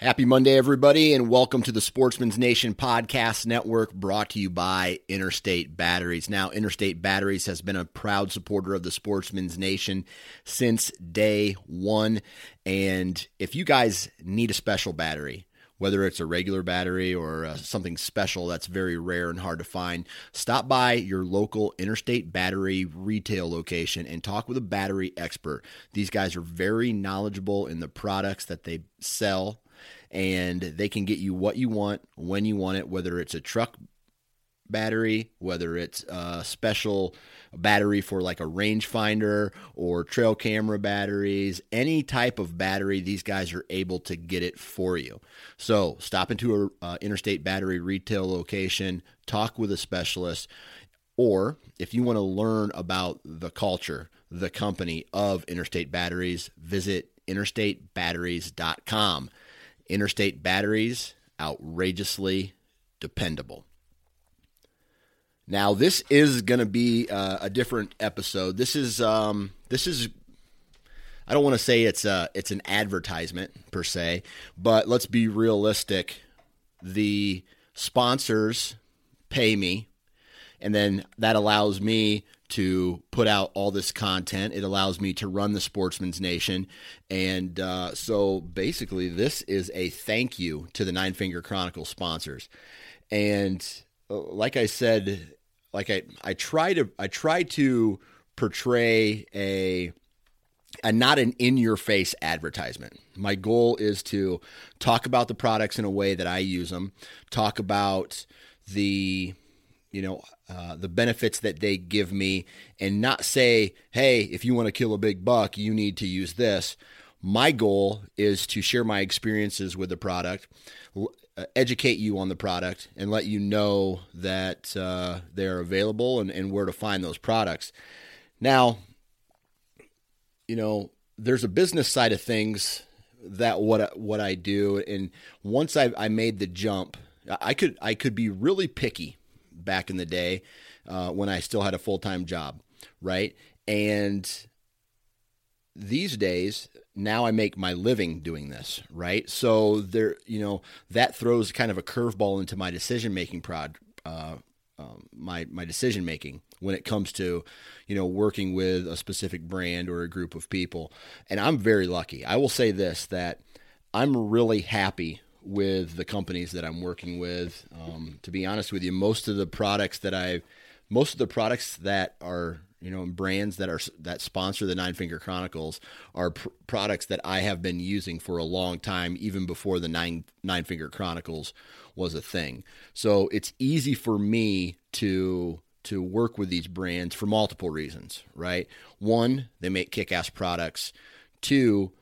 Happy Monday, everybody, and welcome to the Sportsman's Nation Podcast Network brought to you by Interstate Batteries. Now, Interstate Batteries has been a proud supporter of the Sportsman's Nation since day one. And if you guys need a special battery, whether it's a regular battery or uh, something special that's very rare and hard to find, stop by your local Interstate Battery retail location and talk with a battery expert. These guys are very knowledgeable in the products that they sell and they can get you what you want when you want it, whether it's a truck battery, whether it's a special battery for like a rangefinder or trail camera batteries, any type of battery, these guys are able to get it for you. So stop into a uh, interstate battery retail location, talk with a specialist, or if you want to learn about the culture, the company of Interstate Batteries, visit interstatebatteries.com. Interstate Batteries, outrageously dependable. Now, this is going to be uh, a different episode. This is um, this is I don't want to say it's a, it's an advertisement per se, but let's be realistic. The sponsors pay me, and then that allows me to put out all this content. It allows me to run the Sportsman's Nation. And uh, so basically, this is a thank you to the Nine Finger Chronicle sponsors. And uh, like I said, like I, I try to I try to portray a and not an in your face advertisement. My goal is to talk about the products in a way that I use them, talk about the you know uh, the benefits that they give me and not say hey if you want to kill a big buck you need to use this. My goal is to share my experiences with the product uh, educate you on the product and let you know that uh, they're available and, and where to find those products. Now you know there's a business side of things that what what I do and once I, I made the jump I could I could be really picky back in the day uh, when I still had a full time job, right? And these days, now I make my living doing this, right? So there, you know, that throws kind of a curveball into my decision making prod, uh, um, my my decision making when it comes to, you know, working with a specific brand or a group of people. And I'm very lucky. I will say this that I'm really happy with the companies that I'm working with. Um, to be honest with you, most of the products that I, most of the products that are you know brands that are that sponsor the Nine Finger Chronicles are pr- products that I have been using for a long time, even before the Nine Nine Finger Chronicles was a thing. So it's easy for me to to work with these brands for multiple reasons, right? One, they make kick-ass products. Two,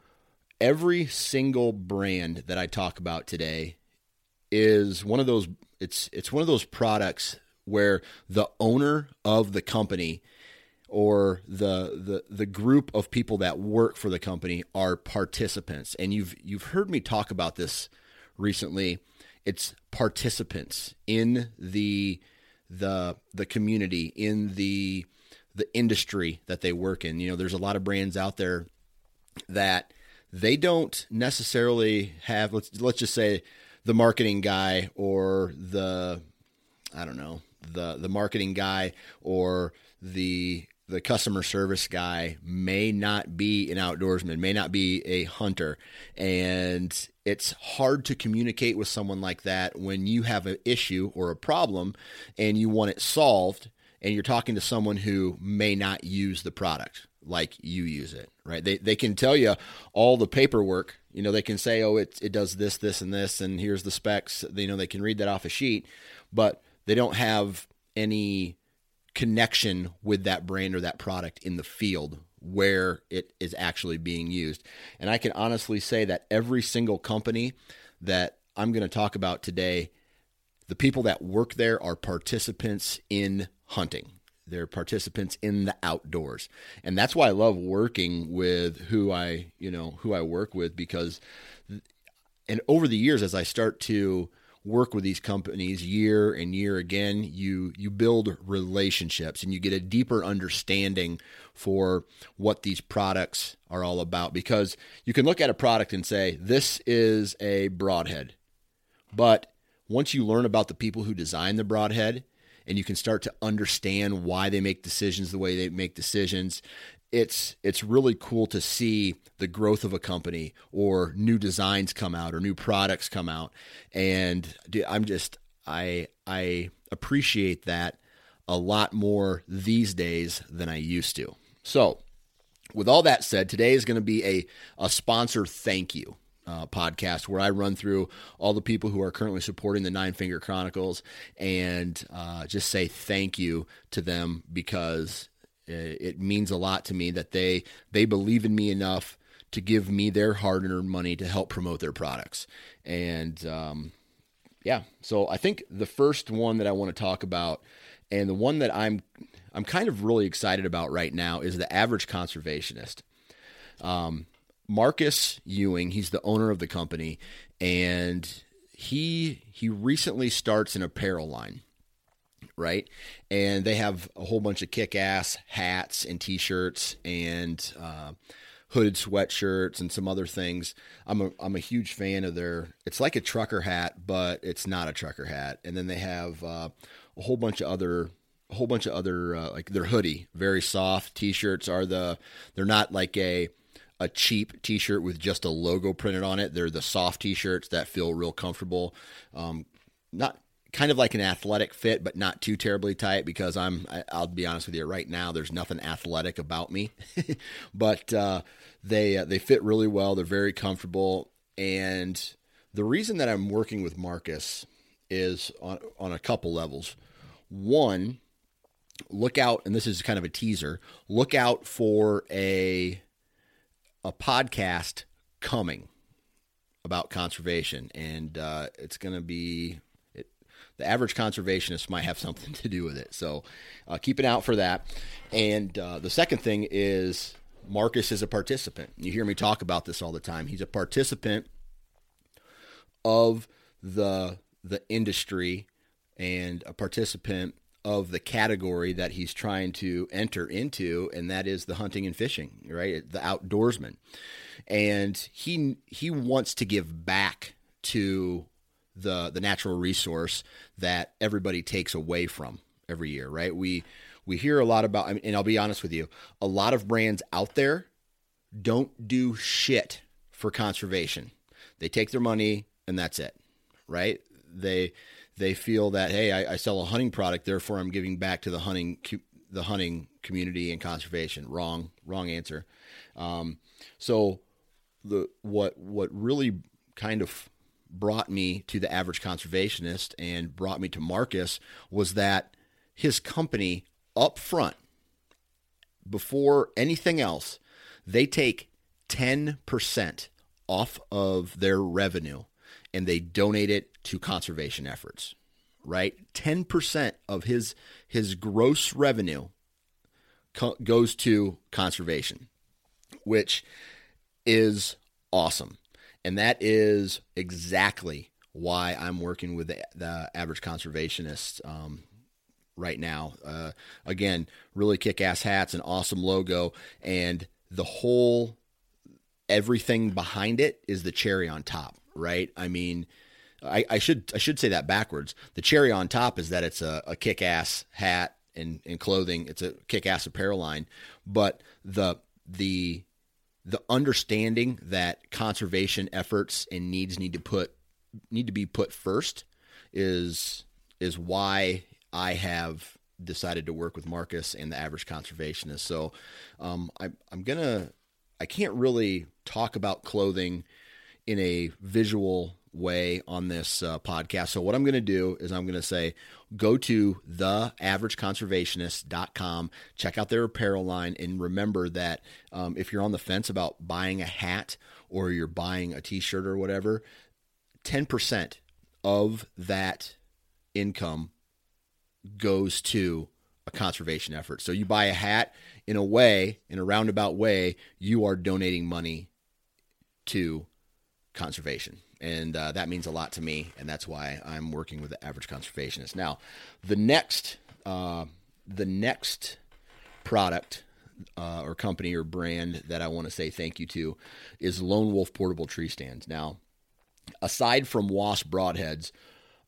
every single brand that I talk about today is one of those it's it's one of those products where the owner of the company or the the the group of people that work for the company are participants. And you've you've heard me talk about this recently. It's participants in the the the community in the the industry that they work in. You know there's a lot of brands out there that they don't necessarily have let's let's just say the marketing guy or the I don't know the the marketing guy or the the customer service guy may not be an outdoorsman, may not be a hunter, and it's hard to communicate with someone like that when you have an issue or a problem and you want it solved and you're talking to someone who may not use the product like you use it, right? They they can tell you all the paperwork. You know, they can say, "Oh, it it does this, this, and this, and here's the specs." You know, they can read that off a sheet, but they don't have any connection with that brand or that product in the field where it is actually being used. And I can honestly say that every single company that I'm going to talk about today, the people that work there are participants in hunting. They're participants in the outdoors. And that's why I love working with who I, you know, who I work with because and over the years as I start to work with these companies year and year again, you you build relationships and you get a deeper understanding for what these products are all about because you can look at a product and say this is a broadhead. But once you learn about the people who design the broadhead and you can start to understand why they make decisions the way they make decisions it's it's really cool to see the growth of a company or new designs come out or new products come out and I'm just I I appreciate that a lot more these days than I used to. So, with all that said, today is going to be a a sponsor thank you. Uh, podcast where I run through all the people who are currently supporting the Nine Finger Chronicles and uh, just say thank you to them because it means a lot to me that they they believe in me enough to give me their hard-earned money to help promote their products. And um, yeah, so I think the first one that I want to talk about, and the one that I'm I'm kind of really excited about right now, is the average conservationist. Um, Marcus Ewing, he's the owner of the company, and he he recently starts an apparel line right? And they have a whole bunch of kick ass hats and t shirts and uh, hooded sweatshirts and some other things. I'm a, I'm a huge fan of their, it's like a trucker hat, but it's not a trucker hat. And then they have uh, a whole bunch of other a whole bunch of other uh, like their hoodie very soft t-shirts are the they're not like a a cheap t-shirt with just a logo printed on it they're the soft t-shirts that feel real comfortable um, not kind of like an athletic fit, but not too terribly tight because I'm, I'll be honest with you, right now, there's nothing athletic about me, but uh, they, uh, they fit really well. They're very comfortable. And the reason that I'm working with Marcus is on, on a couple levels. One, look out, and this is kind of a teaser, look out for a, a podcast coming about conservation. And uh, it's going to be the average conservationist might have something to do with it. So uh, keep an eye out for that. And uh, the second thing is Marcus is a participant. You hear me talk about this all the time. He's a participant of the the industry and a participant of the category that he's trying to enter into and that is the hunting and fishing right the outdoorsman and he he wants to give back to the the natural resource that everybody takes away from every year, right? We we hear a lot about, and I'll be honest with you, a lot of brands out there don't do shit for conservation. They take their money and that's it, right? They they feel that hey, I, I sell a hunting product, therefore I'm giving back to the hunting the hunting community and conservation. Wrong, wrong answer. Um, so the what what really kind of brought me to the average conservationist and brought me to Marcus was that his company up front, before anything else, they take 10% off of their revenue and they donate it to conservation efforts. Right? 10% of his his gross revenue co- goes to conservation, which is awesome. And that is exactly why I'm working with the, the average conservationist um, right now. Uh, again, really kick ass hats, an awesome logo, and the whole everything behind it is the cherry on top, right? I mean, I, I should I should say that backwards. The cherry on top is that it's a, a kick ass hat and, and clothing. It's a kick ass apparel line, but the the the understanding that conservation efforts and needs need to put need to be put first is is why I have decided to work with Marcus and the average conservationist. So um, I, I'm gonna I can't really talk about clothing in a visual way on this uh, podcast. So what I'm going to do is I'm going to say go to theaverageconservationist.com, check out their apparel line, and remember that um, if you're on the fence about buying a hat or you're buying a T-shirt or whatever, 10% of that income goes to a conservation effort. So you buy a hat in a way, in a roundabout way, you are donating money to conservation. And uh, that means a lot to me, and that's why I'm working with the average conservationist. Now, the next, uh, the next product uh, or company or brand that I want to say thank you to is Lone Wolf Portable Tree Stands. Now, aside from Wasp broadheads,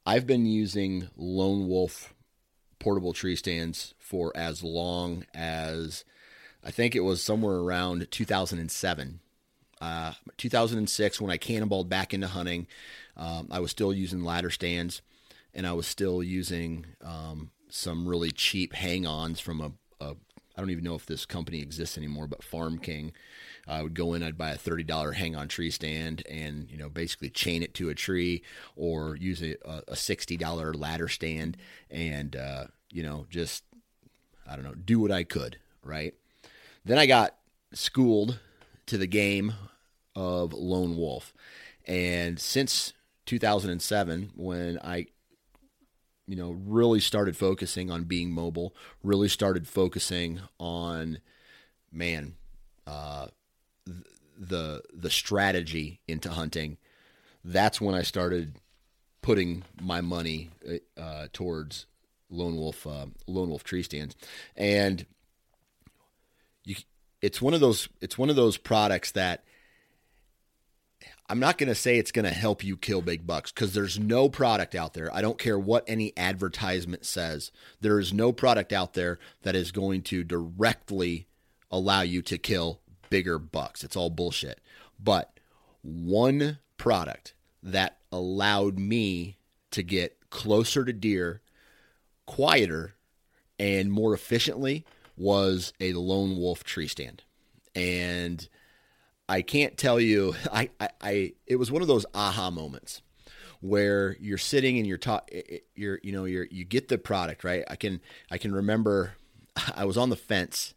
I've been using Lone Wolf portable tree stands for as long as I think it was somewhere around 2007. Uh, 2006, when I cannonballed back into hunting, um, I was still using ladder stands and I was still using um, some really cheap hang ons from a, a, I don't even know if this company exists anymore, but Farm King. I would go in, I'd buy a thirty dollar hang on tree stand, and you know basically chain it to a tree, or use a, a sixty dollar ladder stand, and uh, you know just I don't know do what I could, right? Then I got schooled to the game of lone wolf, and since 2007 when I you know really started focusing on being mobile, really started focusing on man. Uh, the the strategy into hunting, that's when I started putting my money uh, towards lone wolf uh, lone wolf tree stands, and you, it's one of those it's one of those products that I'm not going to say it's going to help you kill big bucks because there's no product out there. I don't care what any advertisement says. There is no product out there that is going to directly allow you to kill bigger bucks. It's all bullshit. But one product that allowed me to get closer to deer, quieter, and more efficiently was a lone wolf tree stand. And I can't tell you, I, I, I it was one of those aha moments where you're sitting and you're talk, you're, you know, you're, you get the product, right? I can, I can remember I was on the fence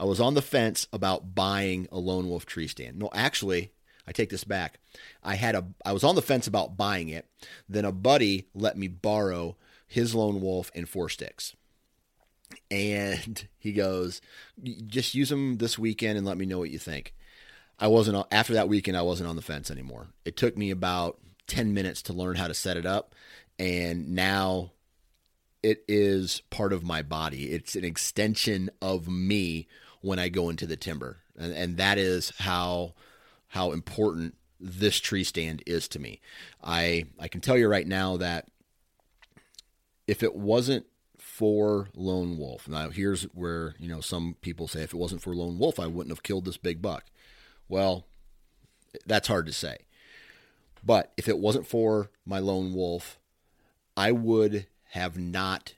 I was on the fence about buying a lone wolf tree stand. No, actually, I take this back. I had a I was on the fence about buying it. Then a buddy let me borrow his lone wolf and four sticks. And he goes, "Just use them this weekend and let me know what you think." I wasn't after that weekend I wasn't on the fence anymore. It took me about 10 minutes to learn how to set it up and now it is part of my body. It's an extension of me when I go into the timber, and, and that is how how important this tree stand is to me. I I can tell you right now that if it wasn't for lone wolf, now here's where you know some people say if it wasn't for lone wolf, I wouldn't have killed this big buck. Well, that's hard to say. But if it wasn't for my lone wolf, I would have not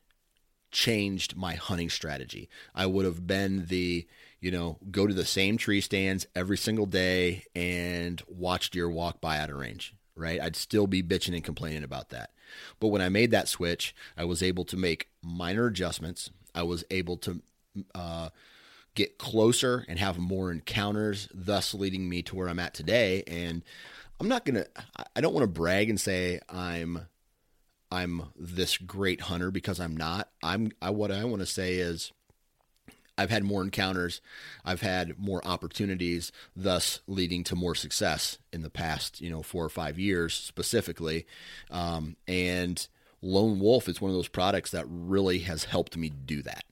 changed my hunting strategy. I would have been the, you know, go to the same tree stands every single day and watch deer walk by out of range, right? I'd still be bitching and complaining about that. But when I made that switch, I was able to make minor adjustments. I was able to uh, get closer and have more encounters, thus leading me to where I'm at today. And I'm not to, I don't want to brag and say I'm I'm this great hunter because I'm not. I'm I what I want to say is I've had more encounters, I've had more opportunities, thus leading to more success in the past, you know, four or five years specifically. Um, and Lone Wolf is one of those products that really has helped me do that.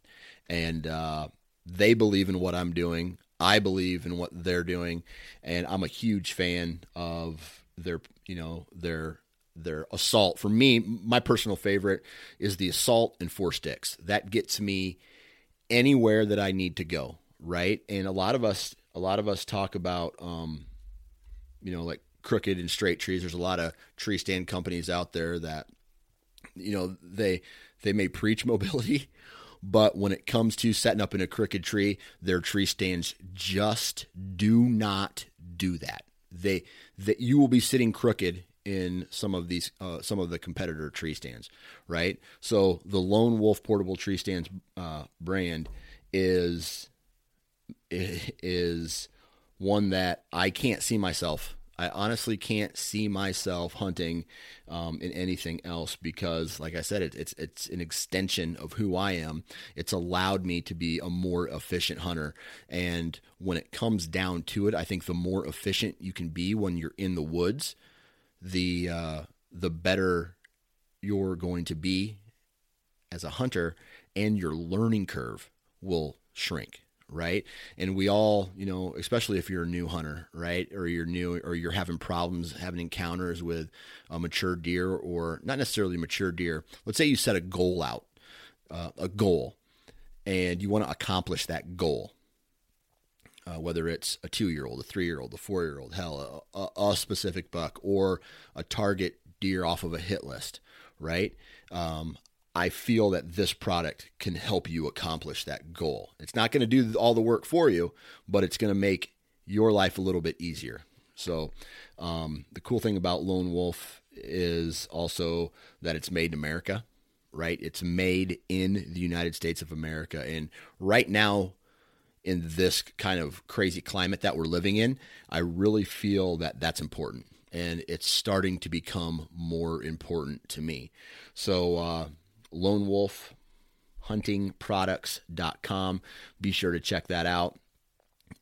And uh, they believe in what I'm doing. I believe in what they're doing, and I'm a huge fan of their, you know, their their assault. For me, my personal favorite is the assault and four sticks. That gets me anywhere that I need to go, right? And a lot of us, a lot of us talk about, um, you know, like crooked and straight trees. There's a lot of tree stand companies out there that, you know, they they may preach mobility, But when it comes to setting up in a crooked tree, their tree stands just do not do that. They that you will be sitting crooked in some of these uh, some of the competitor tree stands, right? So the Lone Wolf portable tree stands uh, brand is is one that I can't see myself I honestly can't see myself hunting um, in anything else because, like I said, it, it's it's an extension of who I am. It's allowed me to be a more efficient hunter, and when it comes down to it, I think the more efficient you can be when you're in the woods, the uh, the better you're going to be as a hunter, and your learning curve will shrink right? And we all, you know, especially if you're a new hunter, right? Or you're new or you're having problems having encounters with a mature deer or not necessarily mature deer. Let's say you set a goal out, uh, a goal, and you want to accomplish that goal. Uh, whether it's a two-year-old, a three-year-old, a four-year-old, hell, a, a, a specific buck, or a target deer off of a hit list, right? Um, I feel that this product can help you accomplish that goal. It's not going to do all the work for you, but it's going to make your life a little bit easier. So, um, the cool thing about Lone Wolf is also that it's made in America, right? It's made in the United States of America. And right now, in this kind of crazy climate that we're living in, I really feel that that's important. And it's starting to become more important to me. So, uh, Lone Wolf huntingproducts.com. Be sure to check that out.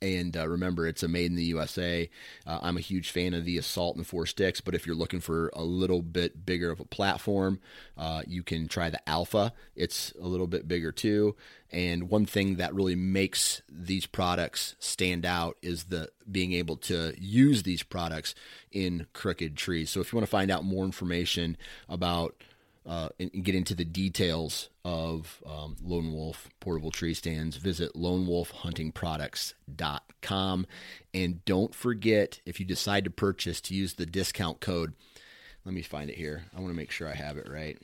And uh, remember, it's a made in the USA. Uh, I'm a huge fan of the Assault and Four Sticks, but if you're looking for a little bit bigger of a platform, uh, you can try the Alpha. It's a little bit bigger too. And one thing that really makes these products stand out is the being able to use these products in crooked trees. So if you want to find out more information about uh, and, get into the details of um, Lone Wolf portable tree stands, visit lonewolfhuntingproducts.com. And don't forget, if you decide to purchase, to use the discount code. Let me find it here. I want to make sure I have it right.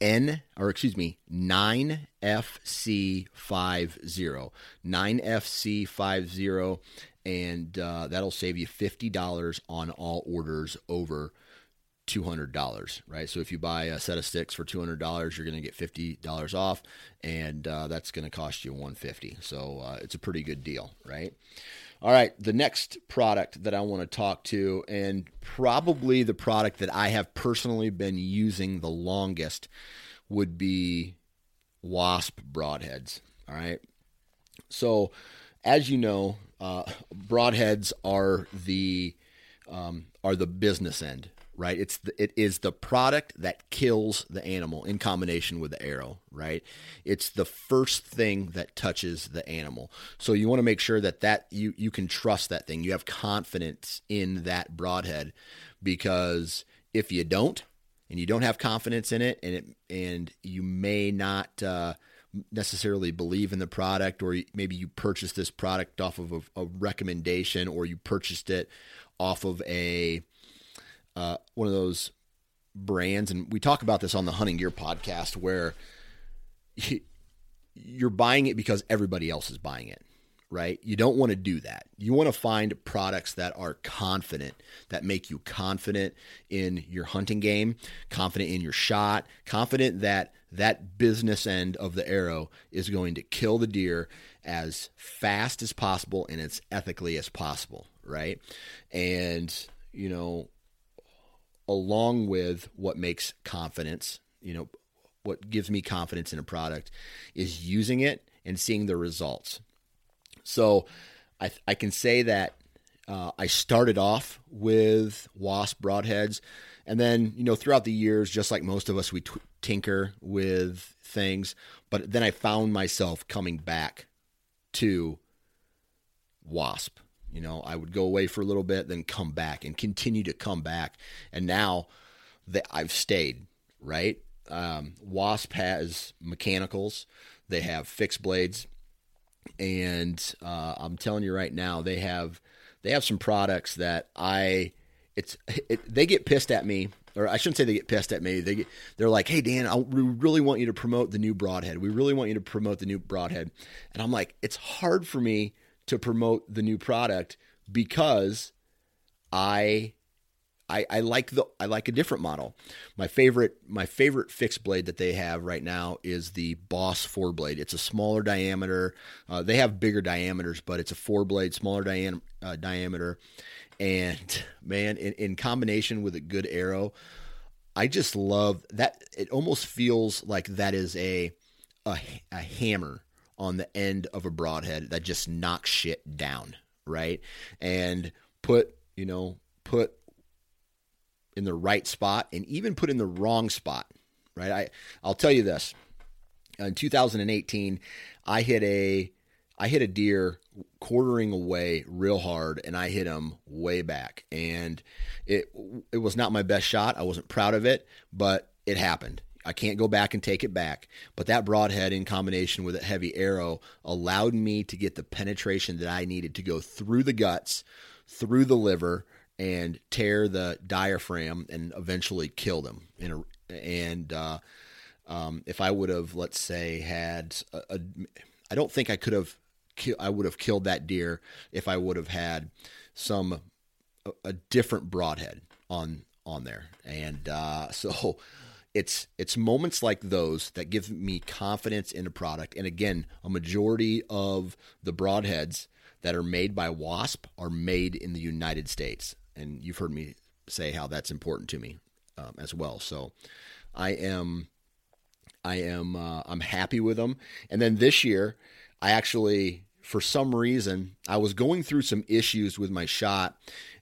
N, or excuse me, 9FC50. 9FC50. And uh, that'll save you $50 on all orders over $200, right? So if you buy a set of sticks for $200, you're going to get $50 off, and uh, that's going to cost you 150 So uh, it's a pretty good deal, right? All right, the next product that I want to talk to, and probably the product that I have personally been using the longest, would be Wasp broadheads. All right. So, as you know, uh, broadheads are the um, are the business end right? It's the, it is the product that kills the animal in combination with the arrow, right? It's the first thing that touches the animal. So you want to make sure that that you you can trust that thing. You have confidence in that broadhead because if you don't and you don't have confidence in it and it and you may not uh, necessarily believe in the product or maybe you purchased this product off of a, a recommendation or you purchased it off of a uh, one of those brands, and we talk about this on the Hunting Gear podcast, where you're buying it because everybody else is buying it, right? You don't want to do that. You want to find products that are confident, that make you confident in your hunting game, confident in your shot, confident that that business end of the arrow is going to kill the deer as fast as possible and as ethically as possible, right? And, you know, along with what makes confidence, you know, what gives me confidence in a product is using it and seeing the results. So I, I can say that uh, I started off with wasp broadheads. And then, you know, throughout the years, just like most of us, we t- tinker with things. But then I found myself coming back to wasp you know, I would go away for a little bit, then come back and continue to come back. And now that I've stayed, right? Um, Wasp has mechanicals, they have fixed blades, and uh, I'm telling you right now, they have they have some products that I it's it, they get pissed at me or I shouldn't say they get pissed at me. They get, they're like, "Hey Dan, I, we really want you to promote the new broadhead. We really want you to promote the new broadhead." And I'm like, "It's hard for me to promote the new product because I I, I like the I like a different model. My favorite my favorite fixed blade that they have right now is the Boss four blade. It's a smaller diameter. Uh, they have bigger diameters, but it's a four blade, smaller diam- uh, diameter. And man, in, in combination with a good arrow, I just love that. It almost feels like that is a a, a hammer on the end of a broadhead that just knocks shit down, right? And put you know put in the right spot and even put in the wrong spot, right? I I'll tell you this. In 2018, I hit a I hit a deer quartering away real hard and I hit him way back and it it was not my best shot. I wasn't proud of it, but it happened. I can't go back and take it back. But that broadhead in combination with a heavy arrow allowed me to get the penetration that I needed to go through the guts, through the liver, and tear the diaphragm and eventually kill them. A, and uh, um, if I would have, let's say, had a, a, I don't think I could have, I would have killed that deer if I would have had some a, a different broadhead on on there. And uh, so it's it's moments like those that give me confidence in a product. And again, a majority of the broadheads that are made by Wasp are made in the United States and you've heard me say how that's important to me um, as well. So I am, I am, uh, I'm happy with them. And then this year, I actually, for some reason, I was going through some issues with my shot,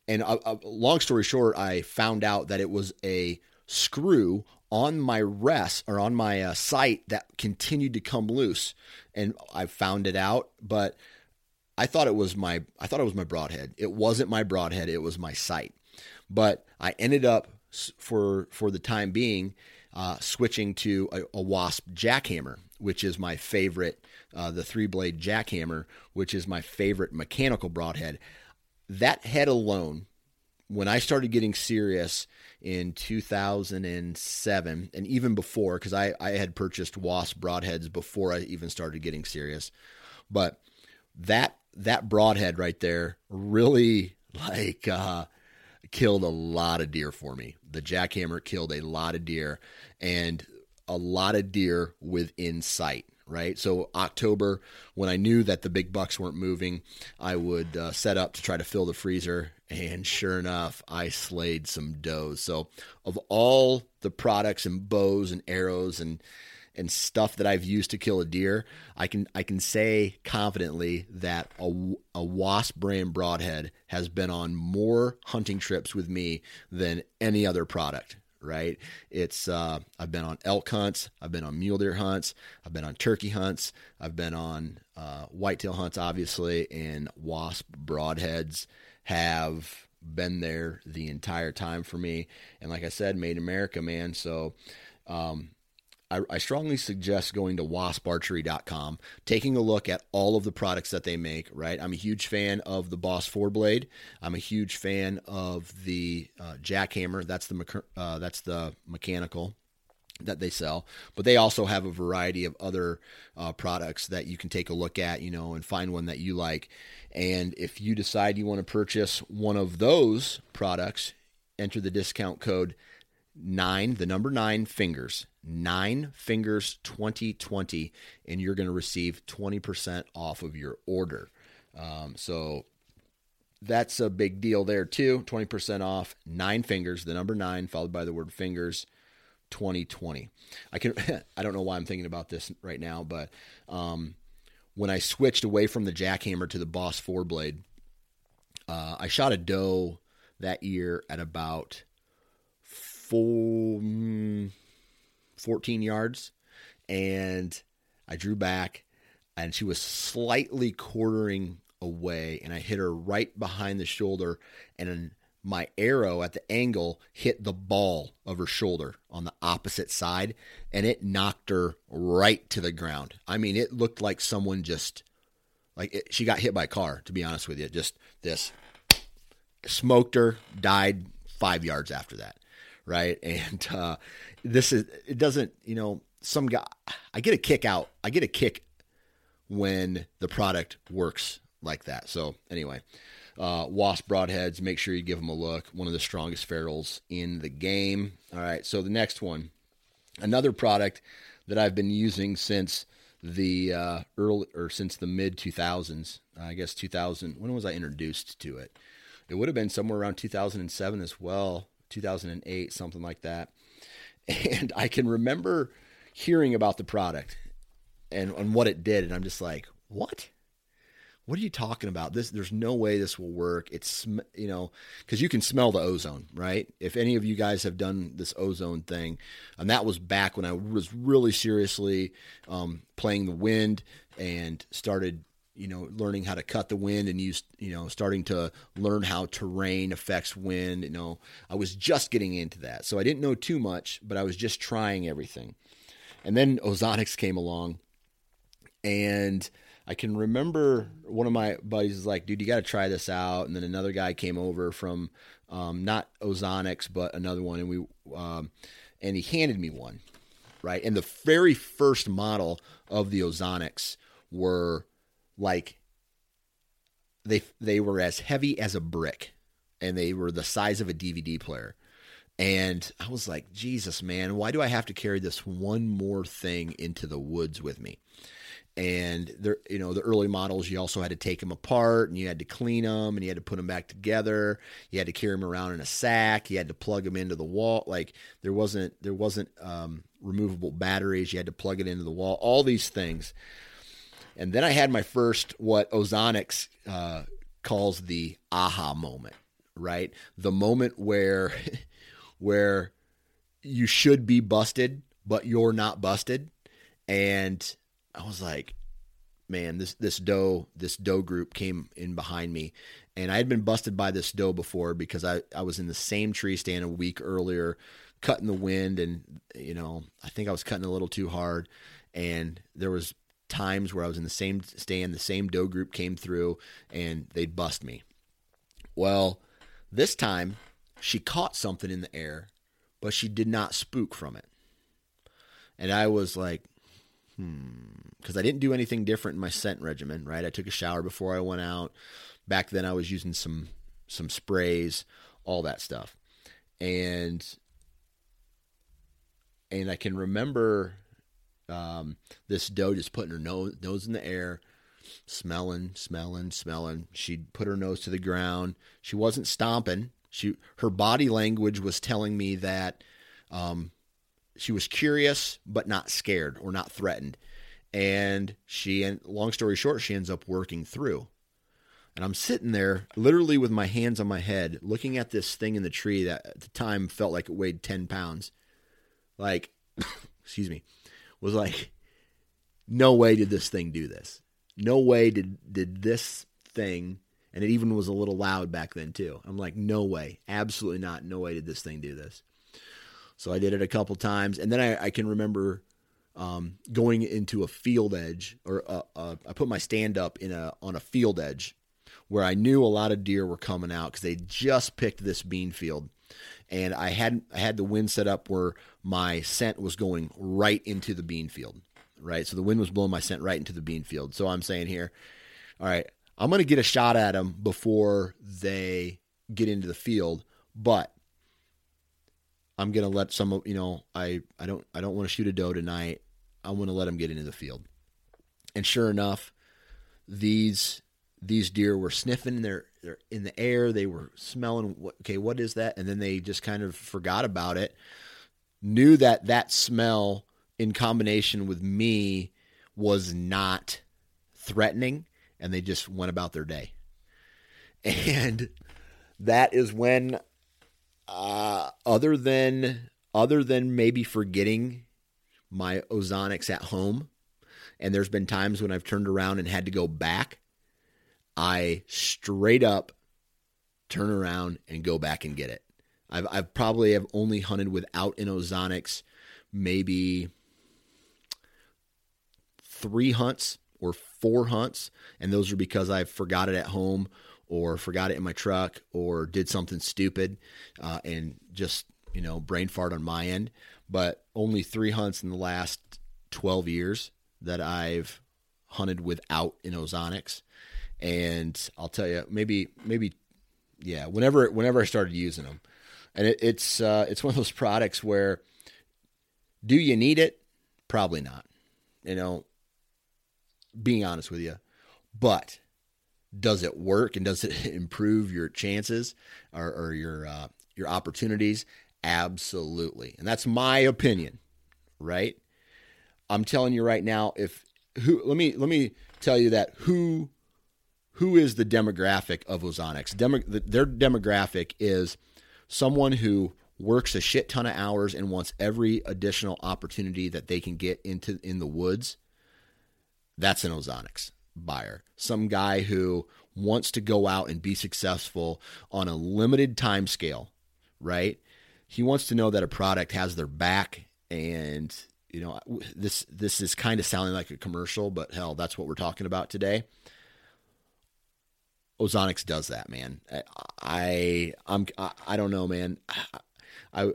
and uh, uh, long story short, I found out that it was a screw on my rest or on my uh, sight that continued to come loose, and I found it out, but I thought it was my I thought it was my broadhead. It wasn't my broadhead, it was my sight. But I ended up for for the time being uh, switching to a, a, Wasp Jak-Hammer, which is my favorite, uh, the three blade Jak-Hammer, which is my favorite mechanical broadhead. That head alone, when I started getting serious in 2007, and even before, because I, I had purchased Wasp broadheads before I even started getting serious, but that that broadhead right there really like uh, killed a lot of deer for me. The Jak-Hammer killed a lot of deer and a lot of deer within sight. Right. So, October, when I knew that the big bucks weren't moving, I would uh, set up to try to fill the freezer. And sure enough, I slayed some does. So, of all the products and bows and arrows and and stuff that I've used to kill a deer, I can I can say confidently that a, a wasp brand broadhead has been on more hunting trips with me than any other product. Right? It's uh, I've been on elk hunts, I've been on mule deer hunts, I've been on turkey hunts, I've been on uh, whitetail hunts, obviously, and wasp broadheads have been there the entire time for me. And like I said, made in America, man. So um, I, I strongly suggest going to wasparchery.com, taking a look at all of the products that they make, right? I'm a huge fan of the Boss four blade. I'm a huge fan of the uh, Jak-Hammer. That's the, uh, that's the mechanical that they sell, but they also have a variety of other uh, products that you can take a look at, you know, and find one that you like. And if you decide you want to purchase one of those products, enter the discount code nine, the number nine fingers, nine fingers 2020, and you're going to receive 20% off of your order. Um, so that's a big deal there too. 20% off, nine fingers, the number nine, followed by the word fingers. 2020. I can I don't know why I'm thinking about this right now, but um, when I switched away from the Jak-Hammer to the Boss four blade, uh, I shot a doe that year at about full mm, 14 yards, and I drew back, and she was slightly quartering away, and I hit her right behind the shoulder, and my arrow at the angle hit the ball of her shoulder on the opposite side, and it knocked her right to the ground. I mean, it looked like someone just like it, she got hit by a car. To be honest with you, just this smoked her, died five yards after that right? And uh, this is it doesn't you know some guy I get a kick out I get a kick when the product works like that. So anyway, uh, wasp broadheads, make sure you give them a look. One of the strongest ferrules in the game. All right, so the next one, another product that I've been using since the uh, early or since the mid 2000s. I guess 2000. When was I introduced to it? It would have been somewhere around 2007 as well, 2008, something like that. And I can remember hearing about the product and, and what it did, and I'm just like, what? what are you talking about? This, there's no way this will work. It's, you know, because you can smell the ozone, right? If any of you guys have done this ozone thing, and that was back when I was really seriously um, playing the wind and started, you know, learning how to cut the wind and use, you know, starting to learn how terrain affects wind. You know, I was just getting into that, so I didn't know too much, but I was just trying everything. And then Ozonics came along, and I can remember one of my buddies was like, dude, you got to try this out. And then another guy came over from um, not Ozonics, but another one. And we, um, and he handed me one. Right. And the very first model of the Ozonics were like, they, they were as heavy as a brick and they were the size of a DVD player. And I was like, Jesus, man, why do I have to carry this one more thing into the woods with me? and there you know the early models you also had to take them apart and you had to clean them and you had to put them back together. You had to carry them around in a sack. You had to plug them into the wall. Like there wasn't there wasn't um, removable batteries. You had to plug it into the wall. All these things and then i had my first what ozonics uh, calls the aha moment right? The moment where where you should be busted but you're not busted. And I was like, man, this this doe this doe group came in behind me, and I had been busted by this doe before because I I was in the same tree stand a week earlier, cutting the wind, and you know I think I was cutting a little too hard, and there was times where I was in the same stand, the same doe group came through, and they'd bust me. Well, this time she caught something in the air, but she did not spook from it. And I was like, hmm, because I didn't do anything different in my scent regimen, right? I took a shower before I went out. Back then, I was using some some sprays, all that stuff, and and I can remember um, this doe just putting her nose nose in the air, smelling, smelling, smelling. She'd put her nose to the ground. She wasn't stomping. She her body language was telling me that um, she was curious but not scared or not threatened and she and long story short she ends up working through and i'm sitting there literally with my hands on my head looking at this thing in the tree that at the time felt like it weighed 10 pounds like excuse me was like no way did this thing do this. No way did did this thing and it even was a little loud back then too. I'm like no way. Absolutely not. No way did this thing do this. So I did it a couple times, and then I, I can remember um, going into a field edge, or uh, uh, I put my stand up in a on a field edge where I knew a lot of deer were coming out because they just picked this bean field, and I had I had the wind set up where my scent was going right into the bean field, right. So the wind was blowing my scent right into the bean field. So I'm saying here, all right, I'm going to get a shot at them before they get into the field, but I'm gonna let some of you know I I don't I don't want to shoot a doe tonight. I'm gonna let them get into the field. And sure enough, these these deer were sniffing. They're they're in the air. They were smelling. Okay, what is that? And then they just kind of forgot about it. Knew that that smell in combination with me was not threatening, and they just went about their day. And that is when uh, other than other than maybe forgetting my ozonics at home, and there's been times when I've turned around and had to go back, I straight up turn around and go back and get it. I've I've probably have only hunted without an ozonics maybe three hunts or four hunts, and those are because I forgot it at home or forgot it in my truck or did something stupid uh, and just you know, brain fart on my end, but only three hunts in the last 12 years that I've hunted without an ozonics. And I'll tell you, maybe, maybe, yeah, whenever, whenever I started using them and it, it's, uh, it's one of those products where do you need it? Probably not, you know, being honest with you, but does it work and does it improve your chances or, or your, uh, your opportunities? Absolutely. And that's my opinion, right? I'm telling you right now, if who let me let me tell you that who who is the demographic of Ozonics? Demo, their demographic is someone who works a shit ton of hours and wants every additional opportunity that they can get into in the woods. That's an Ozonics buyer. Some guy who wants to go out and be successful on a limited time scale, right? he wants to know that a product has their back and you know this this is kind of sounding like a commercial but hell that's what we're talking about today ozonics does that man i i'm i don't know man i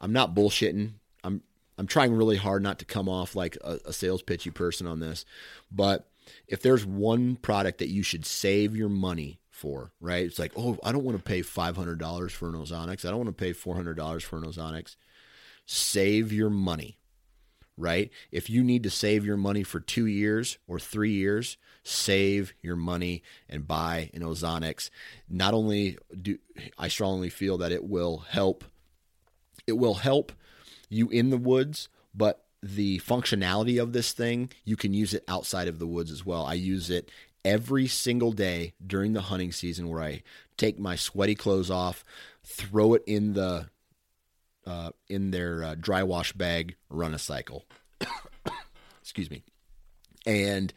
i'm not bullshitting i'm i'm trying really hard not to come off like a, a sales pitchy person on this but if there's one product that you should save your money for, right? It's like, oh, I don't want to pay $500 for an Ozonics. I don't want to pay $400 for an Ozonics. Save your money, right? If you need to save your money for two years or three years, save your money and buy an Ozonics. Not only do I strongly feel that it will help, it will help you in the woods, but the functionality of this thing, you can use it outside of the woods as well. I use it every single day during the hunting season where I take my sweaty clothes off, throw it in the uh, in their uh, dry wash bag, run a cycle. Excuse me. And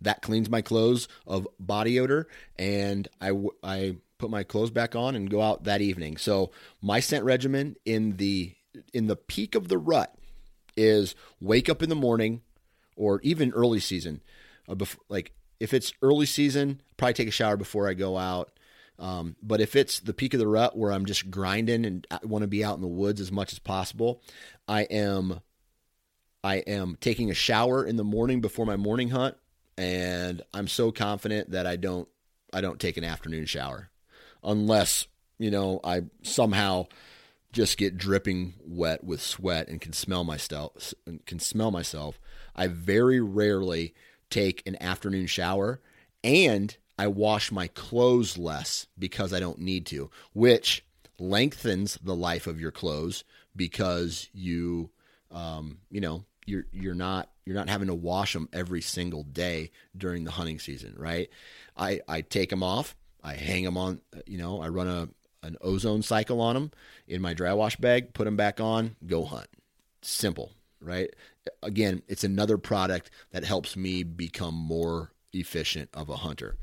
that cleans my clothes of body odor, and I, I put my clothes back on and go out that evening. So my scent regimen in the in the peak of the rut is wake up in the morning, or even early season, uh, before, like if it's early season, probably take a shower before I go out. Um, but if it's the peak of the rut where I'm just grinding and I want to be out in the woods as much as possible, I am I am taking a shower in the morning before my morning hunt, and I'm so confident that I don't I don't take an afternoon shower unless you know I somehow just get dripping wet with sweat and can smell myself can smell myself. I very rarely take an afternoon shower and I wash my clothes less because I don't need to, which lengthens the life of your clothes because you, um, you know, you're you're not you're not having to wash them every single day during the hunting season, right? I I take them off, I hang them on, you know, I run a an ozone cycle on them in my dry wash bag, put them back on, go hunt. Simple, right? Again, it's another product that helps me become more efficient of a hunter.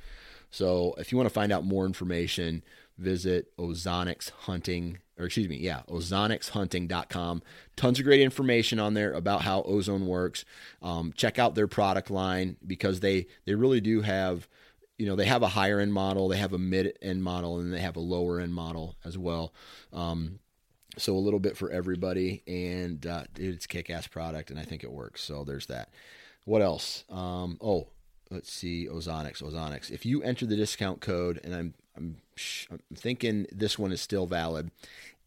So if you want to find out more information, visit Ozonics Hunting, or excuse me, yeah, ozonicshunting.com. Tons of great information on there about how ozone works. Um, check out their product line because they they really do have, you know, they have a higher end model, they have a mid end model, and they have a lower end model as well. Um, so a little bit for everybody, and uh, it's kick ass product, and I think it works. So there's that. What else? Um, oh, let's see, Ozonics, Ozonics. If you enter the discount code, and I'm I'm, I'm thinking this one is still valid,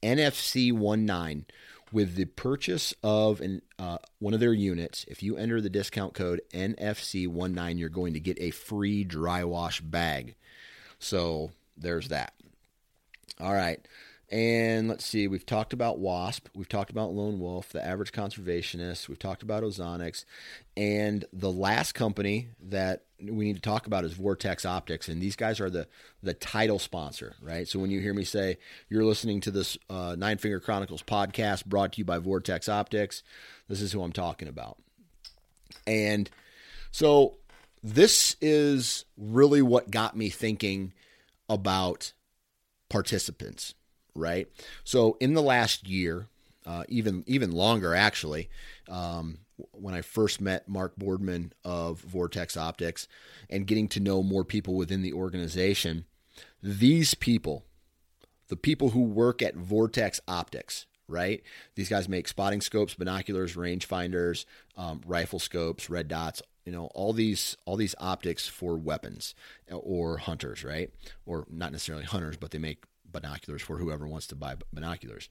NFC 19 with the purchase of an, uh, one of their units, if you enter the discount code NFC19, you're going to get a free dry wash bag. So there's that. All right. And let's see, we've talked about WASP, we've talked about Lone Wolf, the average conservationist, we've talked about Ozonics, and the last company that we need to talk about is Vortex Optics, and these guys are the the title sponsor, right? So when you hear me say you're listening to this uh, Nine Finger Chronicles podcast brought to you by Vortex Optics, this is who I'm talking about. And so this is really what got me thinking about participants right? So in the last year, uh, even even longer actually, um, when I first met Mark Boardman of Vortex Optics and getting to know more people within the organization, these people, the people who work at Vortex Optics, right? These guys make spotting scopes, binoculars, rangefinders, um, rifle scopes, red dots, you know, all these all these optics for weapons or hunters, right? Or not necessarily hunters, but they make binoculars for whoever wants to buy binoculars.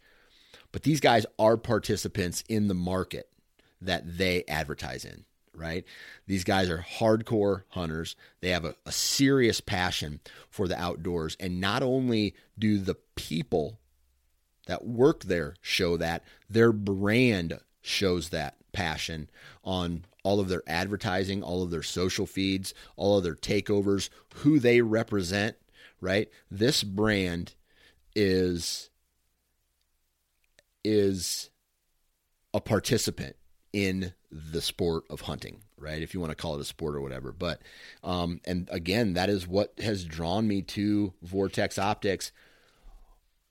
But these guys are participants in the market that they advertise in, right? These guys are hardcore hunters. They have a, a serious passion for the outdoors. And not only do the people that work there show that, their brand shows that passion on all of their advertising, all of their social feeds, all of their takeovers, who they represent, right? This brand is is a participant in the sport of hunting, right? If you want to call it a sport or whatever. But um, and again, that is what has drawn me to Vortex Optics.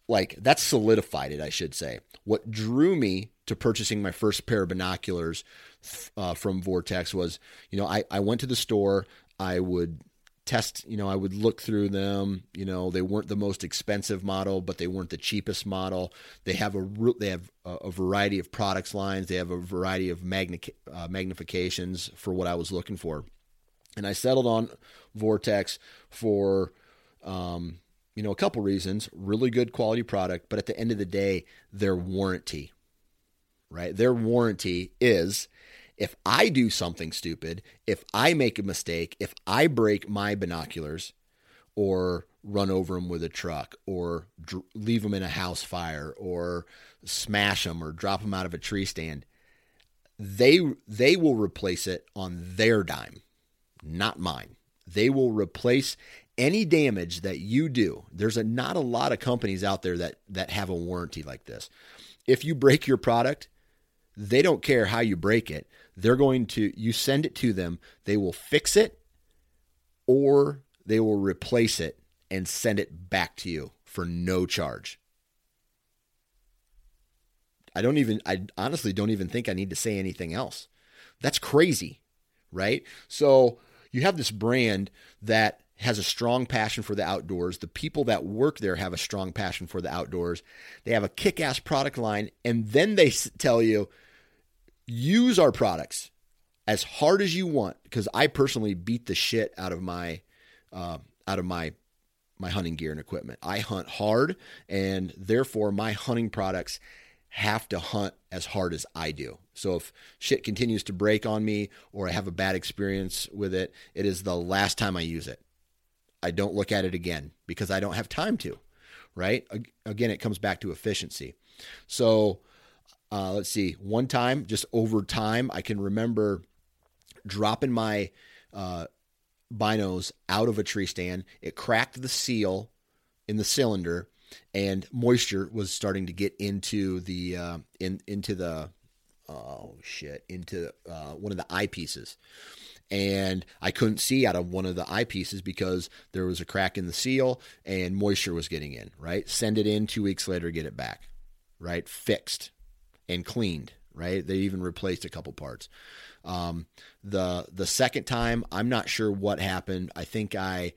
Like that's solidified it, I should say. What drew me to purchasing my first pair of binoculars uh, from Vortex was, you know, I, I went to the store. I would test, you know, I would look through them. You know, they weren't the most expensive model, but they weren't the cheapest model. They have a they have a, variety of products lines. They have a variety of magni- uh, magnifications for what I was looking for, and I settled on Vortex for. Um, you know, a couple reasons. Really good quality product, but at the end of the day, their warranty, right? Their warranty is if I do something stupid, if I make a mistake, if I break my binoculars or run over them with a truck or dr- leave them in a house fire or smash them or drop them out of a tree stand, they they will replace it on their dime, not mine. They will replace any damage that you do. There's a, not a lot of companies out there that that have a warranty like this. If you break your product, they don't care how you break it. They're going to, you send it to them, they will fix it or they will replace it and send it back to you for no charge. I don't even, I honestly don't even think I need to say anything else. That's crazy, right? So you have this brand that has a strong passion for the outdoors. The people that work there have a strong passion for the outdoors. They have a kick ass product line, and then they tell you, use our products as hard as you want because I personally beat the shit out of my uh, out of my my hunting gear and equipment. I hunt hard, and therefore my hunting products have to hunt as hard as I do. So if shit continues to break on me or I have a bad experience with it, it is the last time I use it. I don't look at it again because I don't have time to. Right? Again, it comes back to efficiency. So uh, let's see, one time, just over time, I can remember dropping my uh, binos out of a tree stand. It cracked the seal in the cylinder, and moisture was starting to get into the uh, in into the oh shit into uh, one of the eyepieces. And I couldn't see out of one of the eyepieces because there was a crack in the seal and moisture was getting in. Right, send it in. Two weeks later, get it back. Right, fixed and cleaned. Right, they even replaced a couple parts. Um, the the second time, I'm not sure what happened. I think I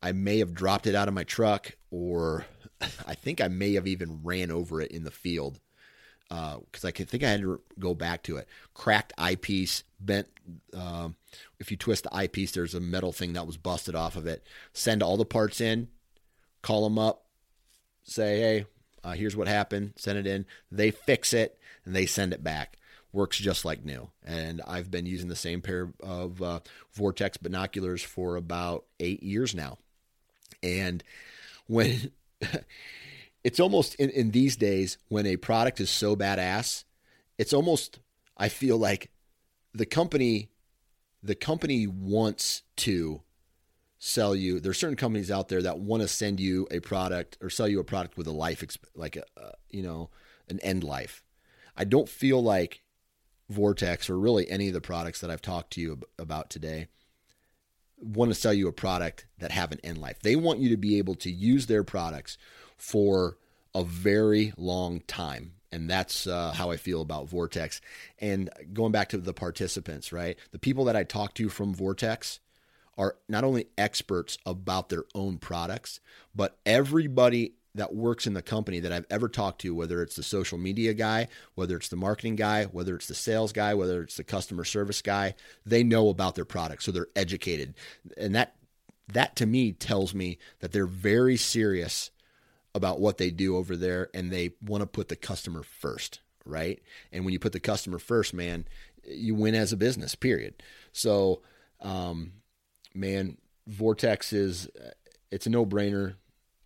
I may have dropped it out of my truck, or I think I may have even ran over it in the field because uh, I think I had to go back to it. Cracked eyepiece, bent. Uh, if you twist the eyepiece, there's a metal thing that was busted off of it. Send all the parts in, call them up, say, hey, uh, here's what happened. Send it in. They fix it and they send it back. Works just like new. And I've been using the same pair of uh, Vortex binoculars for about eight years now. And when it's almost in, in these days, when a product is so badass, it's almost, I feel like the company the company wants to sell you. There's certain companies out there that want to send you a product or sell you a product with a life, like a, you know, an end life. I don't feel like Vortex or really any of the products that I've talked to you about today want to sell you a product that have an end life. They want you to be able to use their products for a very long time. And that's uh, how I feel about Vortex. And going back to the participants, right? The people that I talk to from Vortex, are not only experts about their own products, but everybody that works in the company that I've ever talked to, whether it's the social media guy, whether it's the marketing guy, whether it's the sales guy, whether it's the customer service guy, they know about their product, so they're educated, and that that to me tells me that they're very serious about what they do over there, and they want to put the customer first, right? And when you put the customer first, man, you win as a business. Period. So, um, man, Vortex is it's a no brainer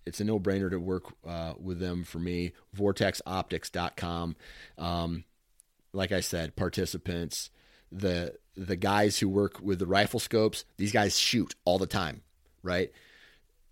it's a no brainer to work uh, with them for me. VortexOptics.com. Um, like I said, participants, the the guys who work with the rifle scopes, these guys shoot all the time, right?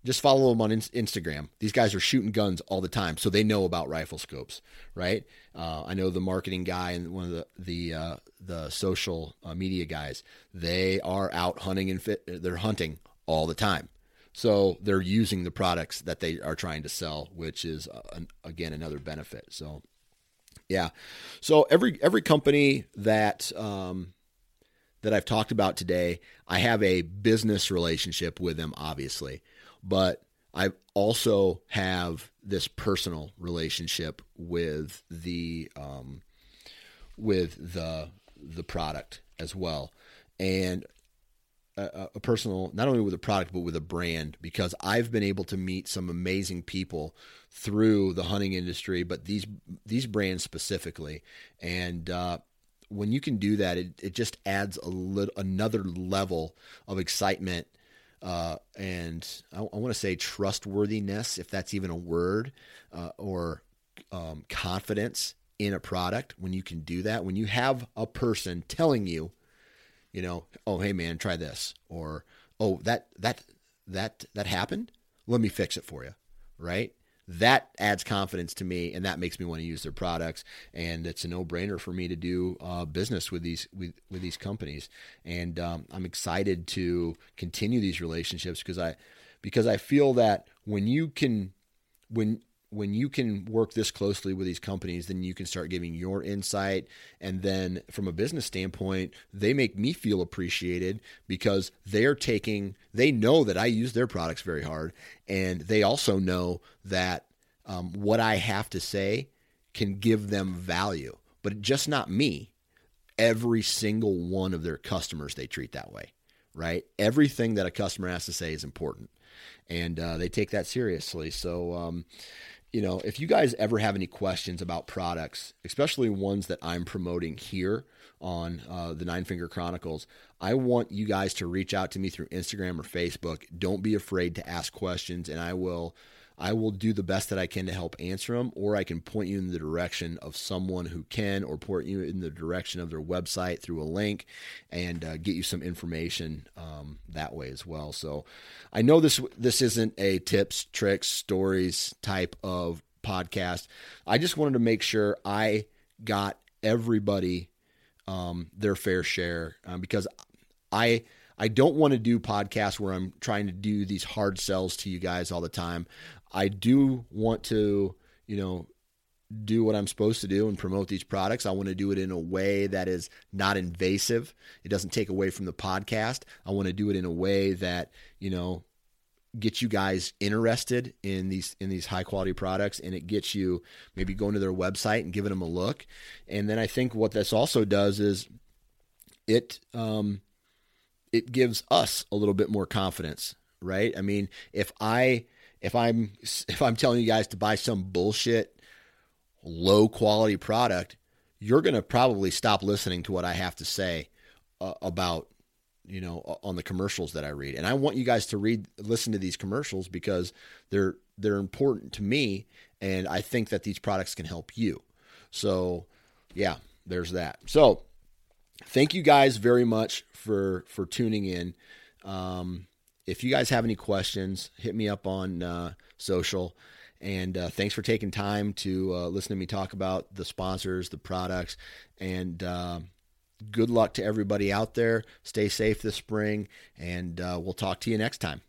Just follow them on Instagram. These guys are shooting guns all the time, so they know about rifle scopes, right? Uh, I know the marketing guy and one of the the uh, the social uh, media guys. They are out hunting and fit. They're hunting all the time. So they're using the products that they are trying to sell, which is uh, an, again another benefit. So yeah, so every every company that um, that I've talked about today, I have a business relationship with them, obviously, but I also have this personal relationship with the um, with the the product as well. And a, a, personal, not only with a product, but with a brand, because I've been able to meet some amazing people through the hunting industry, but these these brands specifically. And uh, when you can do that, it, it just adds a little another level of excitement uh, and I, I want to say trustworthiness, if that's even a word, uh, or um, confidence in a product. When you can do that, when you have a person telling you you know, oh hey man, try this, or oh that that that that happened. Let me fix it for you, right? That adds confidence to me, and that makes me want to use their products. And it's a no-brainer for me to do uh, business with these with, with these companies. And um, I'm excited to continue these relationships because I because I feel that when you can when when you can work this closely with these companies, then you can start giving your insight. And then from a business standpoint, they make me feel appreciated because they're taking, they know that I use their products very hard. And they also know that um, what I have to say can give them value, but just not me. Every single one of their customers, they treat that way, right? Everything that a customer has to say is important. And uh, they take that seriously. So, um, you know, if you guys ever have any questions about products, especially ones that I'm promoting here on uh, the Nine Finger Chronicles, I want you guys to reach out to me through Instagram or Facebook. Don't be afraid to ask questions, and I will I will do the best that I can to help answer them, or I can point you in the direction of someone who can, or point you in the direction of their website through a link and uh, get you some information um, that way as well. So I know this this isn't a tips, tricks, stories type of podcast. I just wanted to make sure I got everybody um, their fair share um, because I I don't want to do podcasts where I'm trying to do these hard sells to you guys all the time. I do want to, you know, do what I'm supposed to do and promote these products. I want to do it in a way that is not invasive. It doesn't take away from the podcast. I want to do it in a way that, you know, gets you guys interested in these in these high quality products and it gets you maybe going to their website and giving them a look. And then I think what this also does is it um it gives us a little bit more confidence, right? I mean, if I if I'm if I'm telling you guys to buy some bullshit low quality product, you're going to probably stop listening to what I have to say uh, about you know on the commercials that I read. And I want you guys to read listen to these commercials because they're they're important to me and I think that these products can help you. So, yeah, there's that. So, thank you guys very much for for tuning in. Um, if you guys have any questions, hit me up on uh, social. And uh, thanks for taking time to uh, listen to me talk about the sponsors, the products, and uh, good luck to everybody out there. Stay safe this spring, and uh, we'll talk to you next time.